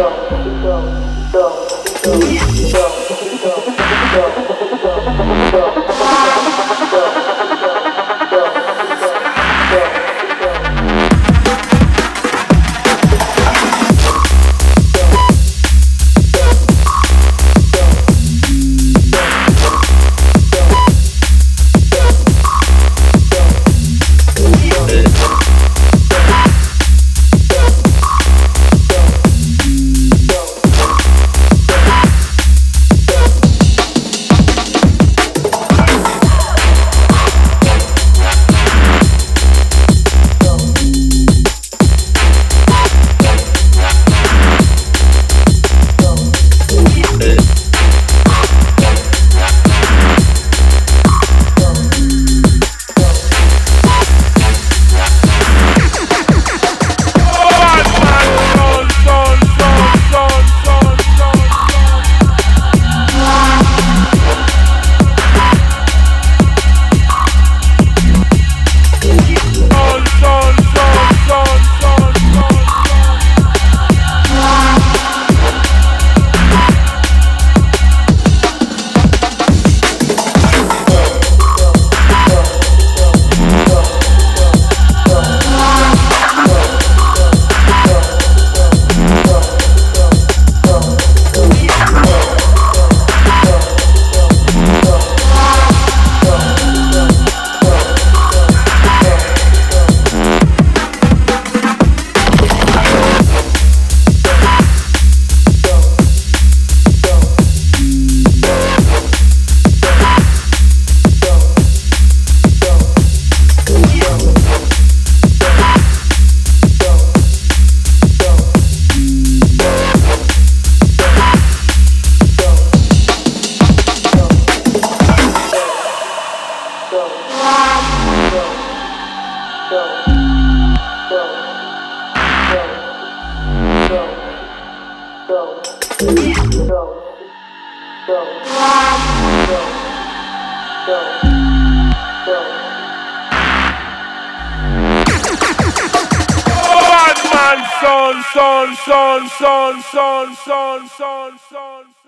주십시오. Son, son, son, son, son, son, son, son.